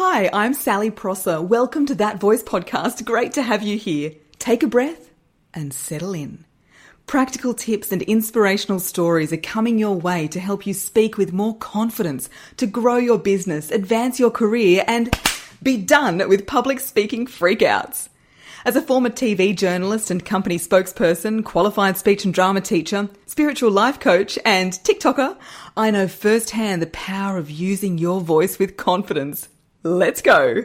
Hi, I'm Sally Prosser. Welcome to That Voice podcast. Great to have you here. Take a breath and settle in. Practical tips and inspirational stories are coming your way to help you speak with more confidence, to grow your business, advance your career, and be done with public speaking freakouts. As a former TV journalist and company spokesperson, qualified speech and drama teacher, spiritual life coach, and TikToker, I know firsthand the power of using your voice with confidence. Let's go!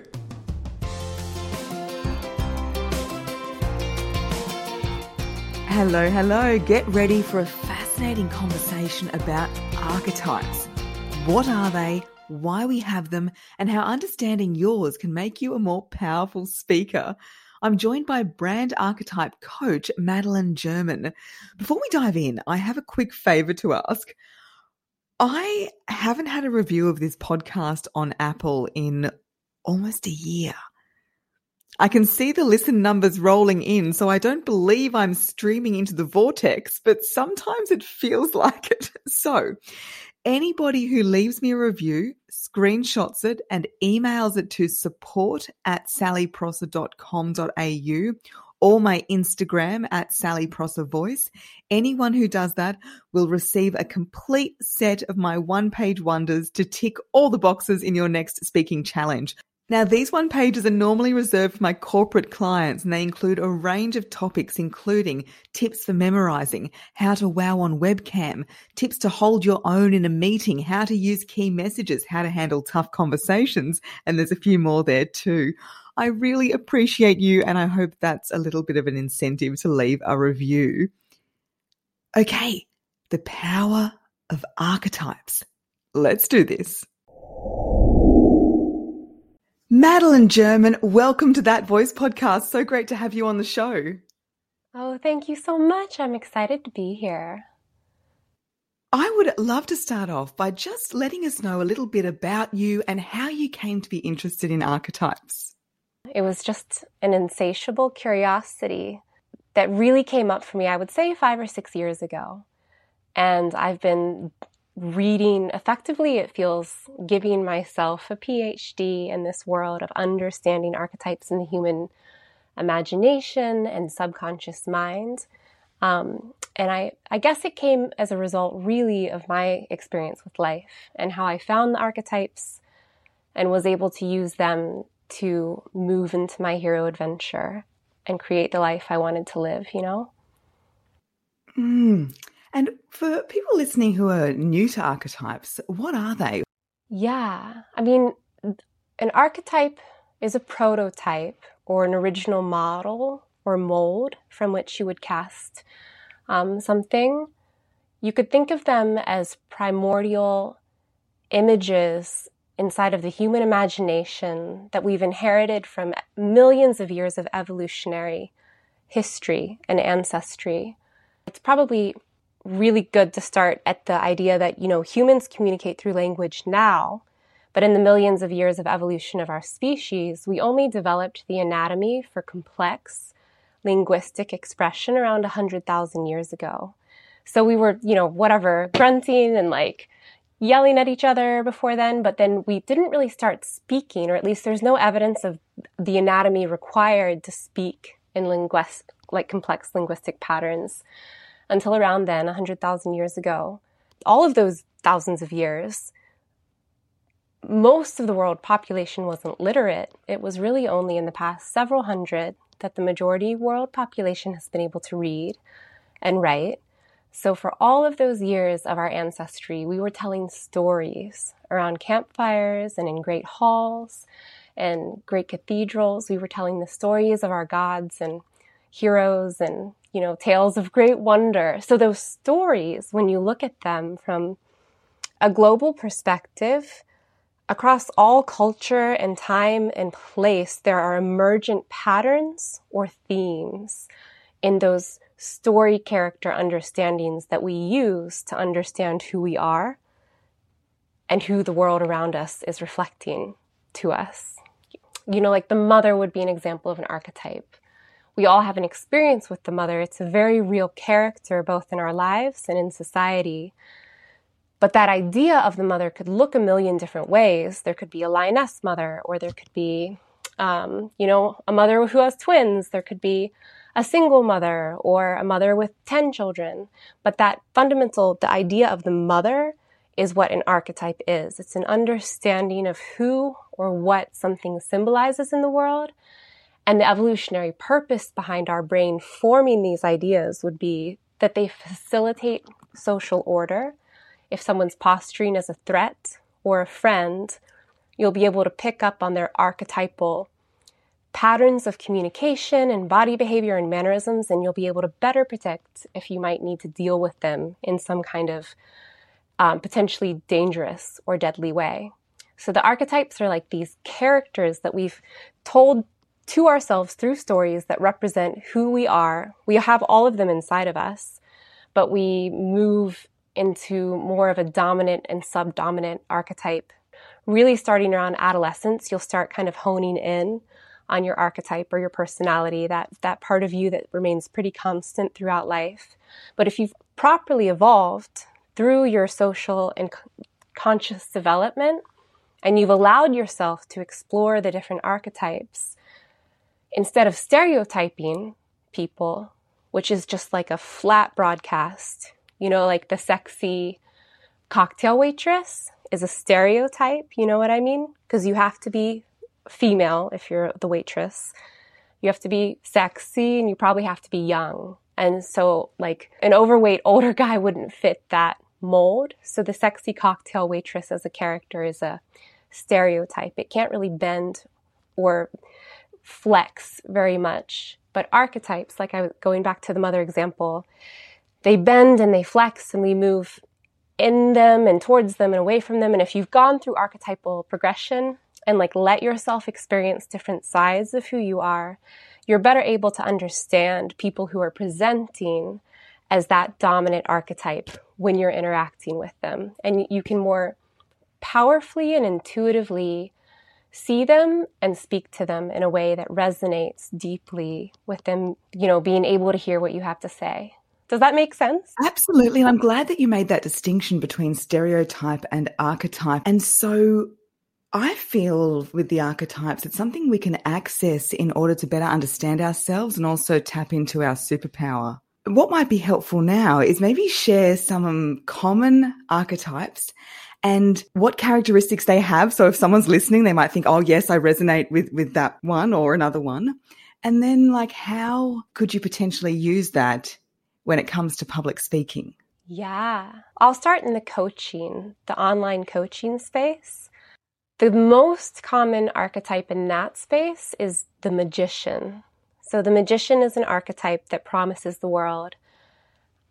Hello, hello. Get ready for a fascinating conversation about archetypes. What are they? Why we have them, and how understanding yours can make you a more powerful speaker. I'm joined by brand archetype coach Madelaine German. Before we dive in, I have a quick favor to ask. I haven't had a review of this podcast on Apple in almost a year. I can see the listen numbers rolling in, so I don't believe I'm streaming into the vortex, but sometimes it feels like it. So, anybody who leaves me a review, screenshots it, and emails it to support at sallyprosser.com.au or my Instagram at Sally Prosser Voice. Anyone who does that will receive a complete set of my one page wonders to tick all the boxes in your next speaking challenge. Now, these one pages are normally reserved for my corporate clients and they include a range of topics, including tips for memorizing, how to wow on webcam, tips to hold your own in a meeting, how to use key messages, how to handle tough conversations, and there's a few more there too. I really appreciate you and I hope that's a little bit of an incentive to leave a review. Okay, the power of archetypes. Let's do this. Madelaine German, welcome to That Voice podcast. So great to have you on the show. Oh, thank you so much. I'm excited to be here. I would love to start off by just letting us know a little bit about you and how you came to be interested in archetypes. It was just an insatiable curiosity that really came up for me, I would say five or six years ago. And I've been reading effectively it feels giving myself a phd in this world of understanding archetypes in the human imagination and subconscious mind um, and I, I guess it came as a result really of my experience with life and how i found the archetypes and was able to use them to move into my hero adventure and create the life i wanted to live you know mm. And for people listening who are new to archetypes, what are they? Yeah, I mean, an archetype is a prototype or an original model or mold from which you would cast um, something. You could think of them as primordial images inside of the human imagination that we've inherited from millions of years of evolutionary history and ancestry. It's probably really good to start at the idea that, you know, humans communicate through language now, but in the millions of years of evolution of our species, we only developed the anatomy for complex linguistic expression around 100,000 years ago. So we were, you know, whatever, grunting and like yelling at each other before then, but then we didn't really start speaking, or at least there's no evidence of the anatomy required to speak in linguist, like complex linguistic patterns until around then, 100,000 years ago. All of those thousands of years, most of the world population wasn't literate. It was really only in the past several hundred that the majority world population has been able to read and write. So, for all of those years of our ancestry, we were telling stories around campfires and in great halls and great cathedrals. We were telling the stories of our gods and heroes and you know, tales of great wonder. So those stories, when you look at them from a global perspective, across all culture and time and place, there are emergent patterns or themes in those story character understandings that we use to understand who we are and who the world around us is reflecting to us. You know, like the mother would be an example of an archetype we all have an experience with the mother. It's a very real character, both in our lives and in society. But that idea of the mother could look a million different ways. There could be a lioness mother, or there could be, um, you know, a mother who has twins. There could be a single mother or a mother with 10 children. But that fundamental, the idea of the mother is what an archetype is. It's an understanding of who or what something symbolizes in the world. And the evolutionary purpose behind our brain forming these ideas would be that they facilitate social order. If someone's posturing as a threat or a friend, you'll be able to pick up on their archetypal patterns of communication and body behavior and mannerisms, and you'll be able to better predict if you might need to deal with them in some kind of um, potentially dangerous or deadly way. So the archetypes are like these characters that we've told to ourselves through stories that represent who we are. We have all of them inside of us, but we move into more of a dominant and subdominant archetype. Really starting around adolescence, you'll start kind of honing in on your archetype or your personality, that, that part of you that remains pretty constant throughout life. But if you've properly evolved through your social and conscious development, and you've allowed yourself to explore the different archetypes, instead of stereotyping people, which is just like a flat broadcast, you know, like the sexy cocktail waitress is a stereotype, you know what I mean? Because you have to be female if you're the waitress. You have to be sexy and you probably have to be young. And so, like, an overweight older guy wouldn't fit that mold. So, the sexy cocktail waitress as a character is a stereotype. It can't really bend or flex very much. But archetypes, like I was going back to the mother example, they bend and they flex and we move in them and towards them and away from them. And if you've gone through archetypal progression and like let yourself experience different sides of who you are, you're better able to understand people who are presenting as that dominant archetype when you're interacting with them. And you can more powerfully and intuitively see them and speak to them in a way that resonates deeply with them, you know, being able to hear what you have to say. Does that make sense? Absolutely. And I'm glad that you made that distinction between stereotype and archetype. And so I feel with the archetypes, it's something we can access in order to better understand ourselves and also tap into our superpower. What might be helpful now is maybe share some um, common archetypes and what characteristics they have. So if someone's listening, they might think, oh, yes, I resonate with, with that one or another one. And then, like, how could you potentially use that when it comes to public speaking? Yeah. I'll start in the coaching, the online coaching space. The most common archetype in that space is the magician. So, the magician is an archetype that promises the world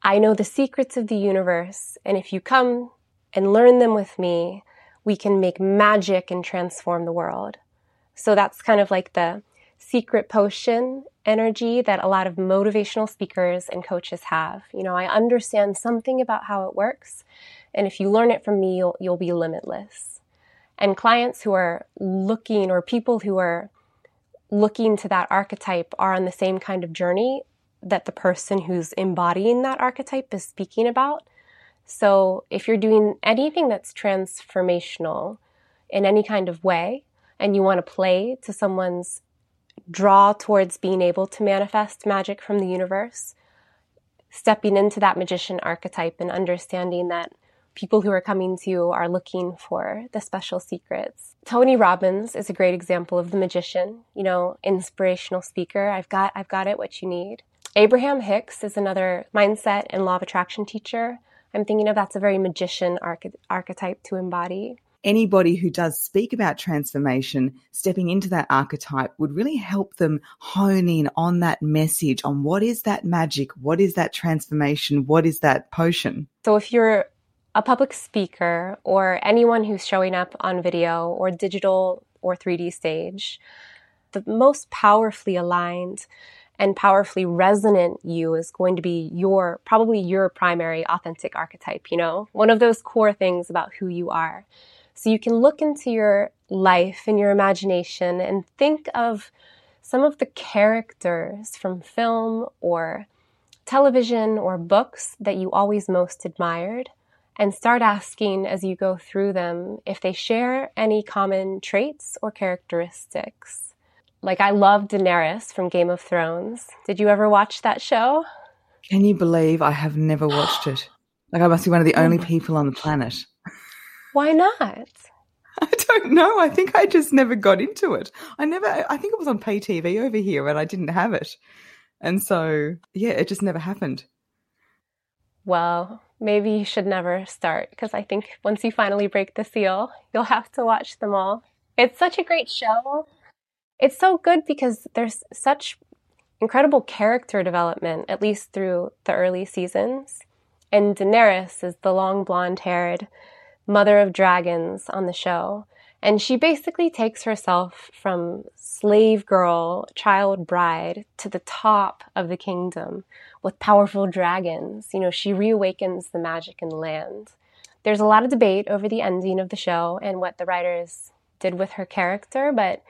I know the secrets of the universe, and if you come and learn them with me, we can make magic and transform the world. So, that's kind of like the secret potion energy that a lot of motivational speakers and coaches have. You know, I understand something about how it works, and if you learn it from me, you'll, you'll be limitless and clients who are looking or people who are looking to that archetype are on the same kind of journey that the person who's embodying that archetype is speaking about. So if you're doing anything that's transformational in any kind of way and you want to play to someone's draw towards being able to manifest magic from the universe, stepping into that magician archetype and understanding that people who are coming to you are looking for the special secrets. Tony Robbins is a great example of the magician, you know, inspirational speaker. I've got I've got it what you need. Abraham Hicks is another mindset and law of attraction teacher. I'm thinking of that's a very magician arch- archetype to embody. Anybody who does speak about transformation, stepping into that archetype would really help them hone in on that message on what is that magic? What is that transformation? What is that potion? So if you're a public speaker or anyone who's showing up on video or digital or 3D stage, the most powerfully aligned and powerfully resonant you is going to be your probably your primary authentic archetype, you know, one of those core things about who you are. So you can look into your life and your imagination and think of some of the characters from film or television or books that you always most admired and start asking as you go through them if they share any common traits or characteristics. Like I love Daenerys from Game of Thrones. Did you ever watch that show? Can you believe I have never watched it? Like I must be one of the only oh. people on the planet. Why not? I don't know. I think I just never got into it. I never, I think it was on pay TV over here and I didn't have it. And so, yeah, it just never happened. Well, maybe you should never start because I think once you finally break the seal, you'll have to watch them all. It's such a great show. It's so good because there's such incredible character development, at least through the early seasons. And Daenerys is the long blonde haired mother of dragons on the show. And she basically takes herself from slave girl, child bride to the top of the kingdom with powerful dragons. You know, she reawakens the magic in the land. There's a lot of debate over the ending of the show and what the writers did with her character, but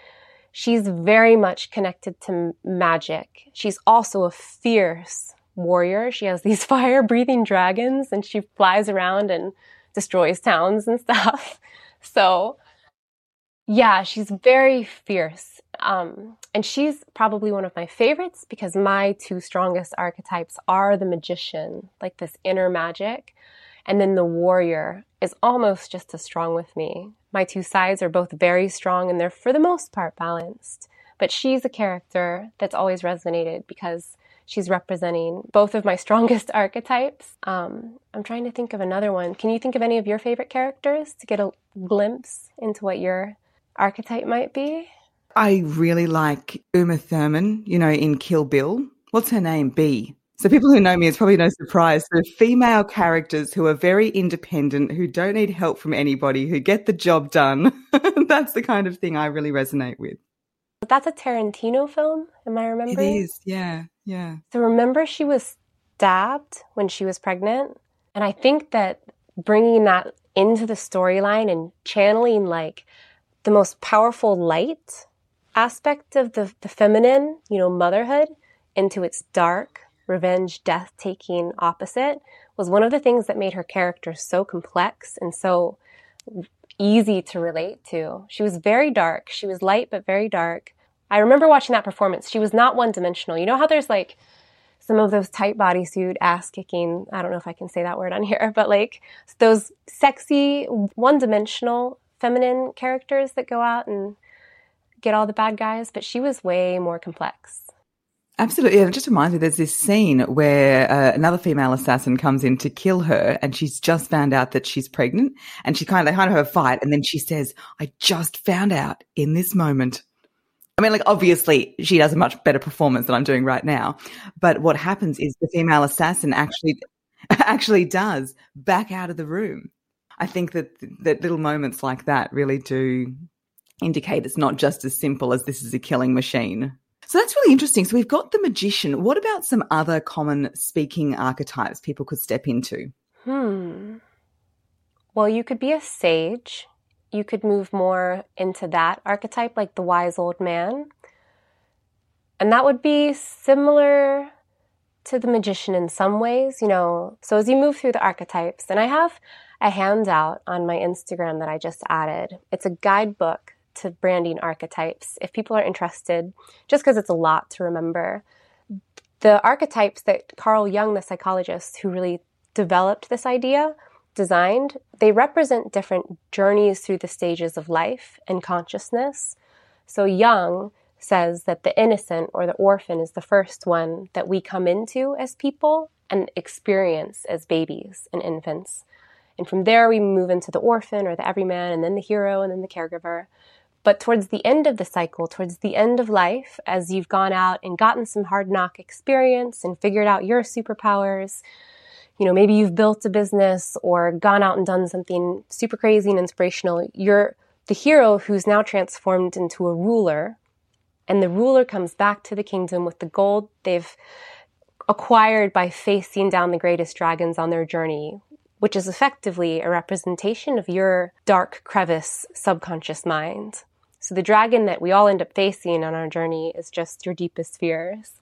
she's very much connected to magic. She's also a fierce warrior. She has these fire breathing dragons and she flies around and destroys towns and stuff. So, yeah, she's very fierce. Um, and she's probably one of my favorites because my two strongest archetypes are the magician, like this inner magic, and then the warrior is almost just as strong with me. My two sides are both very strong and they're for the most part balanced. But she's a character that's always resonated because she's representing both of my strongest archetypes. Um, I'm trying to think of another one. Can you think of any of your favorite characters to get a glimpse into what your archetype might be? I really like Uma Thurman, you know, in Kill Bill. What's her name? B. So people who know me, it's probably no surprise. The female characters who are very independent, who don't need help from anybody, who get the job done. That's the kind of thing I really resonate with. That's a Tarantino film, am I remembering? It is, yeah, yeah. So remember she was stabbed when she was pregnant? And I think that bringing that into the storyline and channeling like the most powerful light aspect of the, the feminine, you know, motherhood into its dark, revenge, death taking opposite was one of the things that made her character so complex and so easy to relate to. She was very dark. She was light, but very dark. I remember watching that performance. She was not one dimensional. You know how there's like some of those tight bodysuit ass kicking, I don't know if I can say that word on here, but like those sexy, one dimensional feminine characters that go out and get all the bad guys, but she was way more complex. Absolutely. And it just reminds me there's this scene where uh, another female assassin comes in to kill her and she's just found out that she's pregnant and she kind of, they kind of have a fight. And then she says, I just found out in this moment. I mean, like, obviously she does a much better performance than I'm doing right now. But what happens is the female assassin actually, actually does back out of the room. I think that, that little moments like that really do indicate it's not just as simple as this is a killing machine. So that's really interesting. So we've got the magician. What about some other common speaking archetypes people could step into? Hmm. Well, you could be a sage. You could move more into that archetype, like the wise old man. And that would be similar to the magician in some ways, you know. So as you move through the archetypes, and I have a handout on my Instagram that I just added. It's a guidebook to branding archetypes if people are interested, just because it's a lot to remember. The archetypes that Carl Jung, the psychologist who really developed this idea, designed, they represent different journeys through the stages of life and consciousness. So Jung says that the innocent or the orphan is the first one that we come into as people and experience as babies and infants. And from there, we move into the orphan or the everyman, and then the hero, and then the caregiver. But towards the end of the cycle, towards the end of life, as you've gone out and gotten some hard knock experience and figured out your superpowers, you know, maybe you've built a business or gone out and done something super crazy and inspirational. You're the hero who's now transformed into a ruler, and the ruler comes back to the kingdom with the gold they've acquired by facing down the greatest dragons on their journey, which is effectively a representation of your dark crevice subconscious mind. So the dragon that we all end up facing on our journey is just your deepest fears.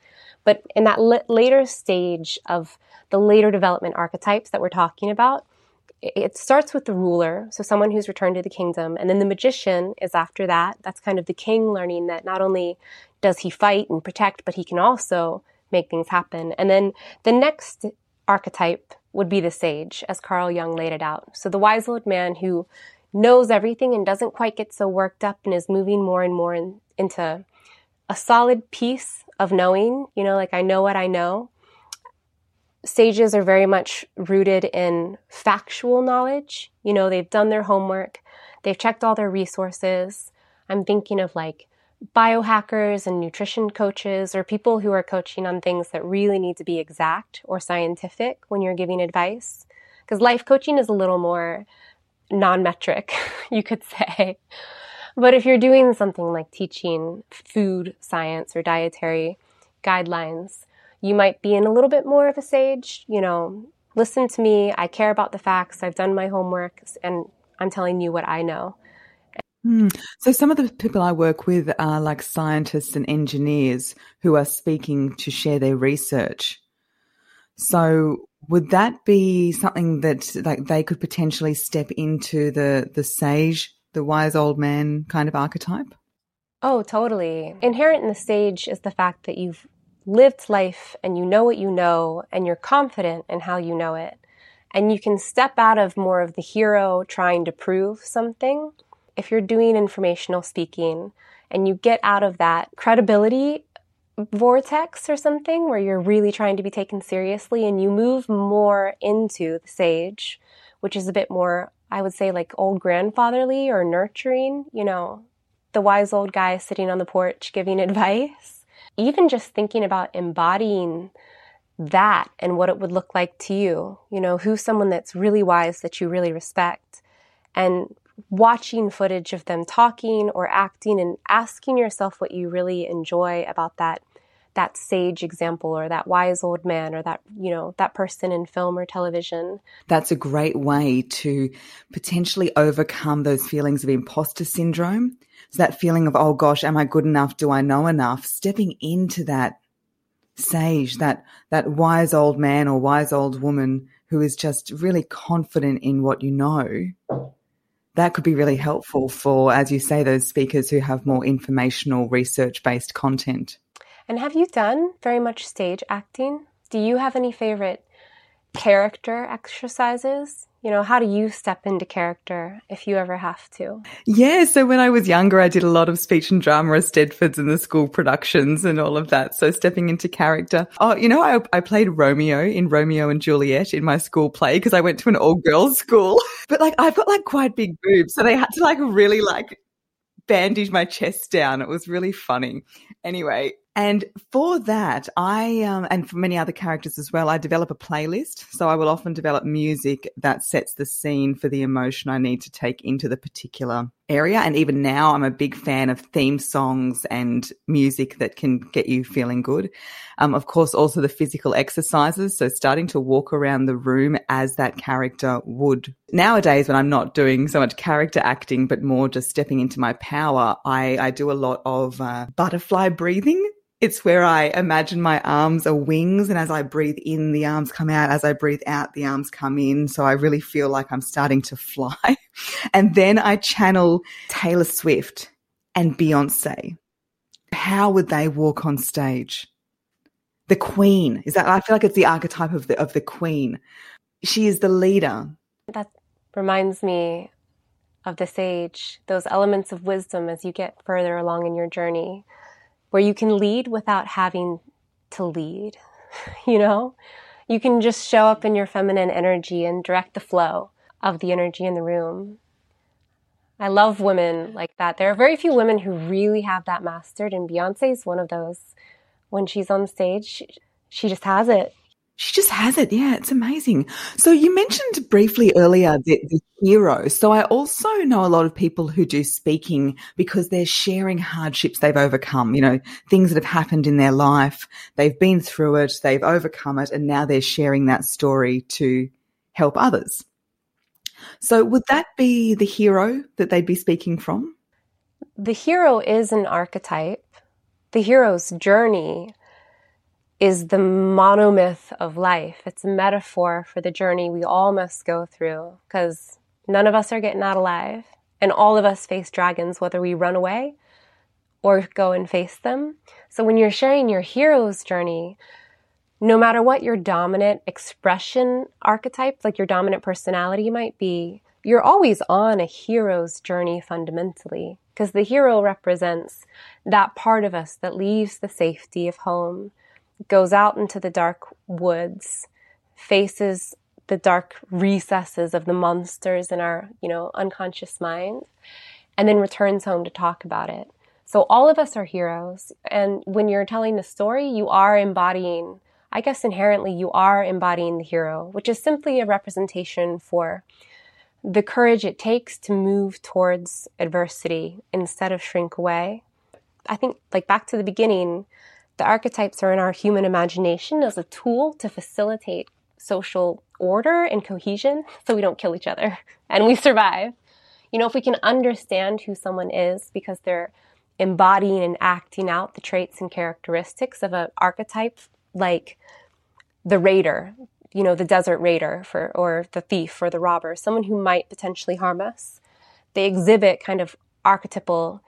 But in that l- later stage of the later development archetypes that we're talking about, it starts with the ruler, so someone who's returned to the kingdom, and then the magician is after that. That's kind of the king learning that not only does he fight and protect, but he can also make things happen. And then the next archetype would be the sage, as Carl Jung laid it out. So the wise old man who knows everything and doesn't quite get so worked up and is moving more and more in, into a solid piece of knowing, you know, like I know what I know. Sages are very much rooted in factual knowledge. You know, they've done their homework, they've checked all their resources. I'm thinking of like biohackers and nutrition coaches or people who are coaching on things that really need to be exact or scientific when you're giving advice. Because life coaching is a little more non metric, you could say. But if you're doing something like teaching food science or dietary guidelines, you might be in a little bit more of a sage. You know, listen to me. I care about the facts. I've done my homework and I'm telling you what I know. Mm. So, some of the people I work with are like scientists and engineers who are speaking to share their research. So, would that be something that like they could potentially step into the the sage, the wise old man kind of archetype? Oh, totally. Inherent in the sage is the fact that you've lived life and you know what you know and you're confident in how you know it. And you can step out of more of the hero trying to prove something if you're doing informational speaking and you get out of that credibility vortex or something where you're really trying to be taken seriously and you move more into the sage, which is a bit more, I would say, like old grandfatherly or nurturing, you know, the wise old guy sitting on the porch giving advice. Even just thinking about embodying that and what it would look like to you, you know, who's someone that's really wise that you really respect and watching footage of them talking or acting and asking yourself what you really enjoy about that that sage example or that wise old man or that you know that person in film or television. That's a great way to potentially overcome those feelings of imposter syndrome. So that feeling of oh gosh am i good enough? Do i know enough? Stepping into that sage that that wise old man or wise old woman who is just really confident in what you know that could be really helpful for as you say those speakers who have more informational research based content and have you done very much stage acting? Do you have any favorite character exercises? You know, how do you step into character if you ever have to? Yeah, so when I was younger, I did a lot of speech and drama at Stedfords and the school productions and all of that. So stepping into character. Oh, you know, I, I played Romeo in Romeo and Juliet in my school play because I went to an all girls school. but like, I've got like quite big boobs. So they had to like really like bandage my chest down. It was really funny. Anyway, and for that, I, um, and for many other characters as well, I develop a playlist. So I will often develop music that sets the scene for the emotion I need to take into the particular area. And even now, I'm a big fan of theme songs and music that can get you feeling good. Um, of course, also the physical exercises. So starting to walk around the room as that character would. Nowadays, when I'm not doing so much character acting, but more just stepping into my power, I, I do a lot of uh, butterfly breathing. It's where I imagine my arms are wings, and as I breathe in, the arms come out. As I breathe out, the arms come in. So I really feel like I'm starting to fly. and then I channel Taylor Swift and Beyonce. How would they walk on stage? The queen is that I feel like it's the archetype of the of the queen. She is the leader. That reminds me of the sage, those elements of wisdom as you get further along in your journey where you can lead without having to lead. you know, you can just show up in your feminine energy and direct the flow of the energy in the room. I love women like that. There are very few women who really have that mastered, and Beyonce is one of those. When she's on stage, she just has it. She just has it. Yeah, it's amazing. So you mentioned briefly earlier the, the, hero. So I also know a lot of people who do speaking because they're sharing hardships they've overcome, you know, things that have happened in their life. They've been through it, they've overcome it, and now they're sharing that story to help others. So would that be the hero that they'd be speaking from? The hero is an archetype. The hero's journey is the monomyth of life. It's a metaphor for the journey we all must go through because none of us are getting out alive and all of us face dragons, whether we run away or go and face them. So when you're sharing your hero's journey, no matter what your dominant expression archetype, like your dominant personality might be, you're always on a hero's journey fundamentally because the hero represents that part of us that leaves the safety of home, goes out into the dark woods, faces the dark recesses of the monsters in our, you know, unconscious mind, and then returns home to talk about it. So all of us are heroes. And when you're telling the story, you are embodying, I guess inherently you are embodying the hero, which is simply a representation for the courage it takes to move towards adversity instead of shrink away. I think, like back to the beginning, the archetypes are in our human imagination as a tool to facilitate social order and cohesion so we don't kill each other and we survive. You know, if we can understand who someone is because they're embodying and acting out the traits and characteristics of an archetype like the raider, you know, the desert raider for, or the thief or the robber, someone who might potentially harm us. They exhibit kind of archetypal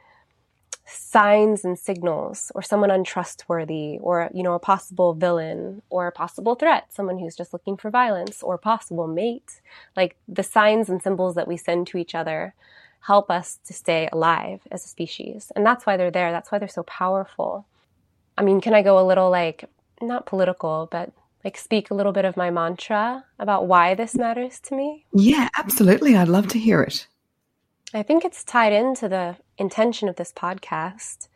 signs and signals or someone untrustworthy or you know a possible villain or a possible threat someone who's just looking for violence or possible mate. Like the signs and symbols that we send to each other help us to stay alive as a species. And that's why they're there. That's why they're so powerful. I mean can i go a little like not political but like speak a little bit of my mantra about why this matters to me? Yeah absolutely. I'd love to hear it I think it's tied into the intention of this podcast.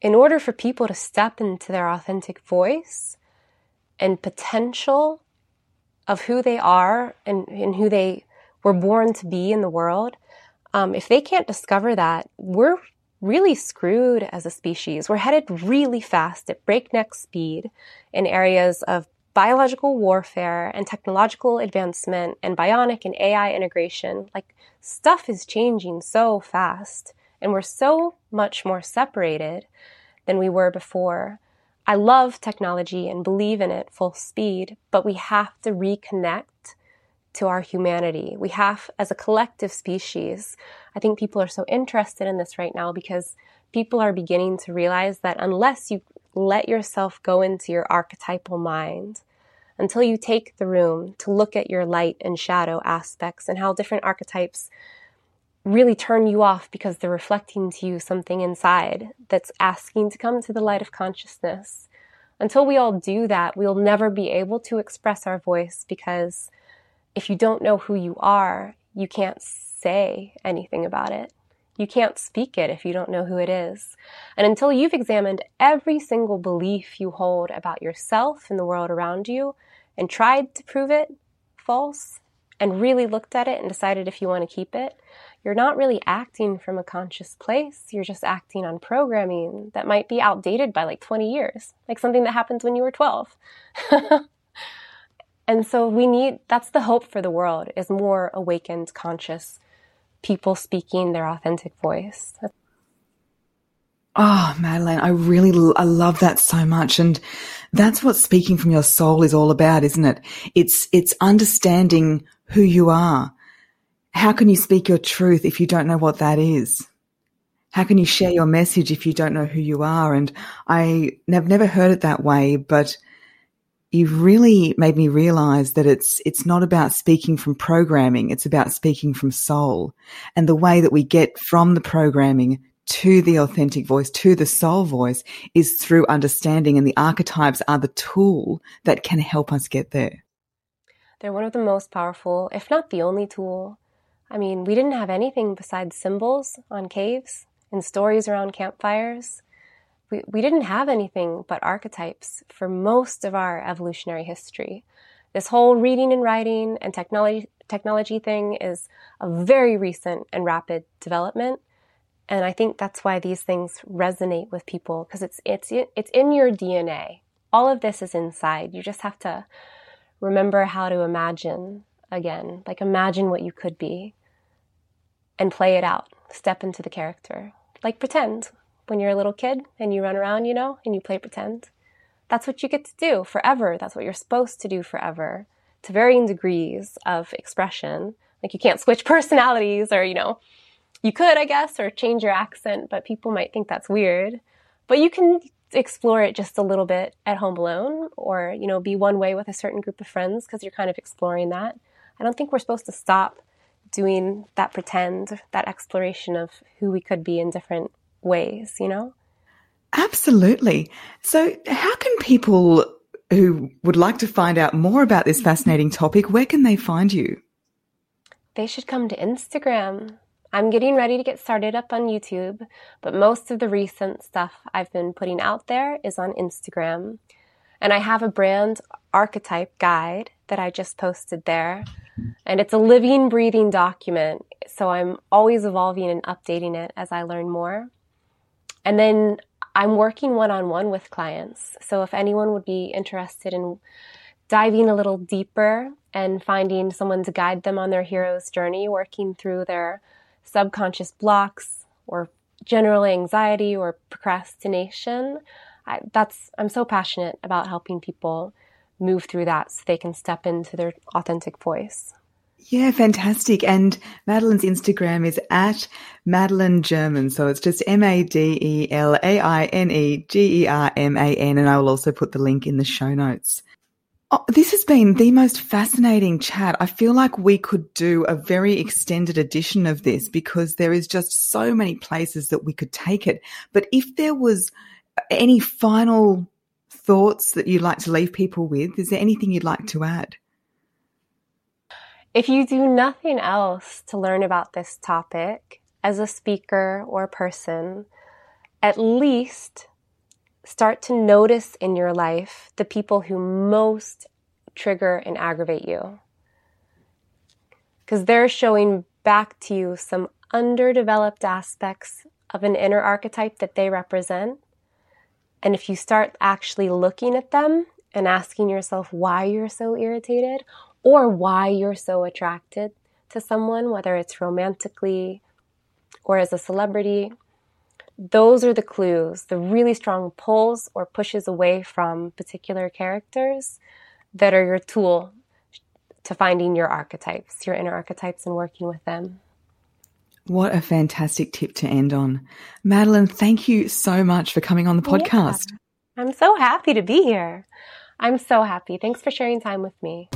In order for people to step into their authentic voice and potential of who they are and, and who they were born to be in the world, um, if they can't discover that, we're really screwed as a species. We're headed really fast at breakneck speed in areas of biological warfare and technological advancement and bionic and AI integration. Like, stuff is changing so fast and we're so much more separated than we were before. I love technology and believe in it full speed, but we have to reconnect to our humanity. We have, as a collective species, I think people are so interested in this right now because people are beginning to realize that unless you let yourself go into your archetypal mind, until you take the room to look at your light and shadow aspects and how different archetypes really turn you off because they're reflecting to you something inside that's asking to come to the light of consciousness. Until we all do that, we'll never be able to express our voice because if you don't know who you are, you can't say anything about it. You can't speak it if you don't know who it is. And until you've examined every single belief you hold about yourself and the world around you, and tried to prove it false and really looked at it and decided if you want to keep it, you're not really acting from a conscious place. You're just acting on programming that might be outdated by like 20 years, like something that happened when you were 12. and so we need, that's the hope for the world is more awakened, conscious people speaking their authentic voice. Ah, oh, Madelaine, I really, I love that so much. And that's what speaking from your soul is all about, isn't it? It's, it's understanding who you are. How can you speak your truth if you don't know what that is? How can you share your message if you don't know who you are? And I have never heard it that way, but you've really made me realize that it's it's not about speaking from programming it's about speaking from soul and the way that we get from the programming to the authentic voice, to the soul voice is through understanding and the archetypes are the tool that can help us get there. They're one of the most powerful, if not the only tool. I mean, we didn't have anything besides symbols on caves and stories around campfires. We, we didn't have anything but archetypes for most of our evolutionary history. This whole reading and writing and technology, technology thing is a very recent and rapid development and I think that's why these things resonate with people because it's it's it's in your DNA. All of this is inside. You just have to remember how to imagine again, like imagine what you could be and play it out. Step into the character. Like pretend when you're a little kid and you run around, you know, and you play pretend. that's what you get to do forever. That's what you're supposed to do forever to varying degrees of expression. Like you can't switch personalities or, you know, you could, I guess, or change your accent, but people might think that's weird. But you can explore it just a little bit at home alone or, you know, be one way with a certain group of friends because you're kind of exploring that. I don't think we're supposed to stop doing that pretend, that exploration of who we could be in different ways, you know? Absolutely. So, how can people who would like to find out more about this fascinating topic, where can they find you? They should come to Instagram. I'm getting ready to get started up on YouTube, but most of the recent stuff I've been putting out there is on Instagram. And I have a brand archetype guide that I just posted there. And it's a living, breathing document. So I'm always evolving and updating it as I learn more. And then I'm working one on one with clients. So if anyone would be interested in diving a little deeper and finding someone to guide them on their hero's journey, working through their subconscious blocks or general anxiety or procrastination, I, that's I'm so passionate about helping people move through that so they can step into their authentic voice. Yeah, fantastic. And Madelaine's Instagram is at Madelaine German. So it's just M A D E L A I N E G E R M A N. And I will also put the link in the show notes. Oh, this has been the most fascinating chat. I feel like we could do a very extended edition of this because there is just so many places that we could take it. But if there was any final thoughts that you'd like to leave people with, is there anything you'd like to add? If you do nothing else to learn about this topic as a speaker or person, at least start to notice in your life the people who most trigger and aggravate you. Because they're showing back to you some underdeveloped aspects of an inner archetype that they represent. And if you start actually looking at them and asking yourself why you're so irritated or why you're so attracted to someone, whether it's romantically or as a celebrity. Those are the clues, the really strong pulls or pushes away from particular characters that are your tool to finding your archetypes, your inner archetypes, and working with them. What a fantastic tip to end on. Madelaine, thank you so much for coming on the podcast. Yeah. I'm so happy to be here. I'm so happy. Thanks for sharing time with me.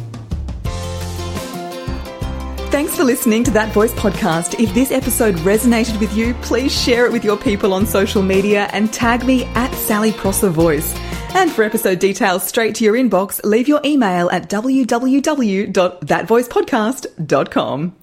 Thanks for listening to That Voice podcast. If this episode resonated with you, please share it with your people on social media and tag me at Sally Prosser Voice. And for episode details straight to your inbox, leave your email at www.thatvoicepodcast.com.